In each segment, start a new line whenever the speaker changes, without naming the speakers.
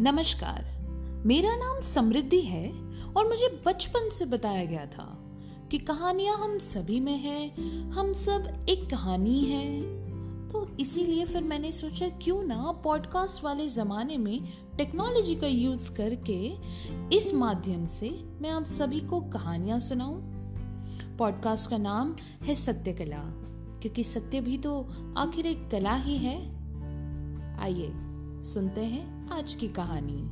नमस्कार। मेरा नाम समृद्धि है और मुझे बचपन से बताया गया था कि कहानियाँ हम सभी में है, हम सब एक कहानी है। तो इसीलिए फिर मैंने सोचा क्यों ना पॉडकास्ट वाले ज़माने में टेक्नोलॉजी का यूज़ करके इस माध्यम से मैं आप सभी को कहानियाँ सुनाऊं। पॉडकास्ट का नाम है सत्य कला क्योंकि सत्य भी तो आखिर एक कला ही है। आइए, सुनते हैं। आज की कहानी।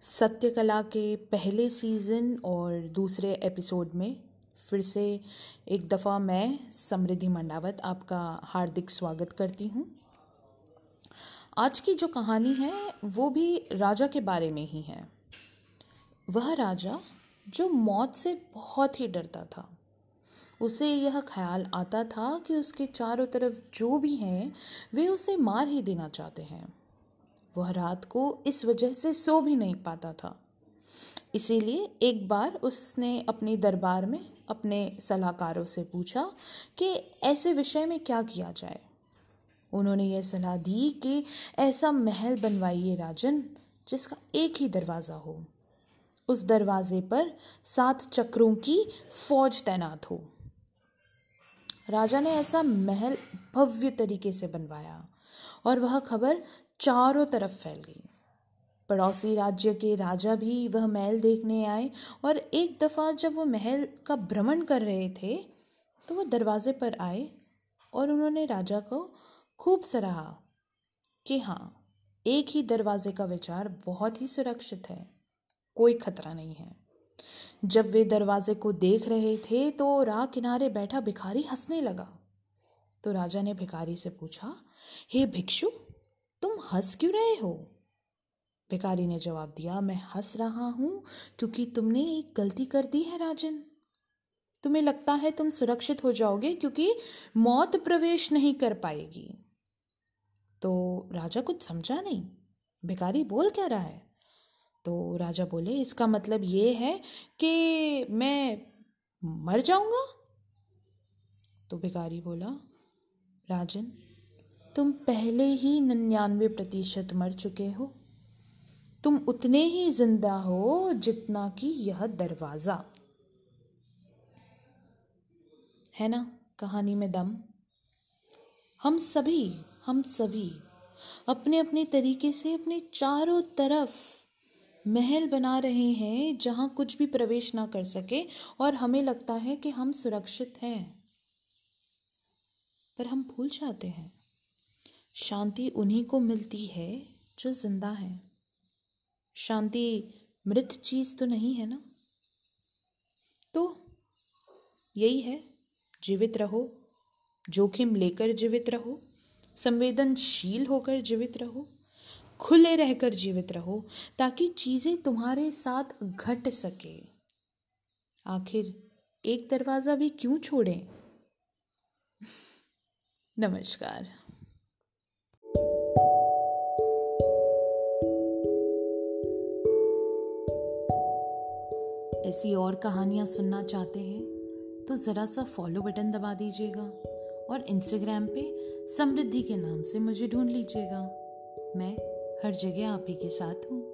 सत्य कला के पहले सीज़न और दूसरे एपिसोड में फिर से एक दफ़ा मैं, समृद्धि मंडावत, आपका हार्दिक स्वागत करती हूँ। आज की जो कहानी है, वो भी राजा के बारे में ही है। वह राजा, जो मौत से बहुत ही डरता था। उसे यह ख्याल आता था कि उसके चारों तरफ़ जो भी हैं, वे उसे मार ही देना चाहते हैं। वह रात को इस वजह से सो भी नहीं पाता था। इसीलिए एक बार उसने अपने दरबार में अपने सलाहकारों से पूछा कि ऐसे विषय में क्या किया जाए। उन्होंने यह सलाह दी कि ऐसा महल बनवाइए राजन, जिसका एक ही दरवाज़ा हो। उस दरवाजे पर सात चक्रों की फौज तैनात हो। राजा ने ऐसा महल भव्य तरीके से बनवाया और वह खबर चारों तरफ़ फैल गई। पड़ोसी राज्य के राजा भी वह महल देखने आए और एक दफ़ा जब वो महल का भ्रमण कर रहे थे तो वह दरवाजे पर आए और उन्होंने राजा को खूब सराहा कि हाँ एक ही दरवाजे का विचार बहुत ही सुरक्षित है, कोई खतरा नहीं है। जब वे दरवाजे को देख रहे थे तो राह किनारे बैठा भिखारी हंसने लगा। तो राजा ने भिखारी से पूछा, हे भिक्षु, तुम हंस क्यों रहे हो? भिखारी ने जवाब दिया, मैं हंस रहा हूँ क्योंकि तुमने एक गलती कर दी है राजन। तुम्हें लगता है तुम सुरक्षित हो जाओगे क्योंकि मौत प्रवेश नहीं कर पाएगी? तो राजा कुछ समझा नहीं। भिखारी बोल क्या रहा है? तो राजा बोले, इसका मतलब ये है कि मैं मर जाऊँगा? तो भिखारी बोला, राजन, तुम पहले ही निन्यानवे प्रतिशत मर चुके हो। तुम उतने ही ज़िंदा हो जितना कि यह दरवाज़ा। है ना कहानी में दम? हम सभी हम सभी अपने अपने तरीके से अपने चारों तरफ़ महल बना रहे हैं जहाँ कुछ भी प्रवेश ना कर सके और हमें लगता है कि हम सुरक्षित हैं। पर हम भूल जाते हैं। शांति उन्हीं को मिलती है जो ज़िंदा है। शांति मृत चीज़ तो नहीं है ना? तो यही है, जीवित रहो, जोखिम लेकर जीवित रहो, संवेदनशील होकर जीवित रहो। खुले रहकर जीवित रहो, ताकि चीज़ें तुम्हारे साथ घट सके। आखिर एक दरवाज़ा भी क्यों छोड़ें? नमस्कार। ऐसी और कहानियाँ सुनना चाहते हैं तो ज़रा सा फॉलो बटन दबा दीजिएगा और इंस्टाग्राम पे समृद्धि के नाम से मुझे ढूंढ लीजिएगा। मैं हर जगह आप ही के साथ हूँ।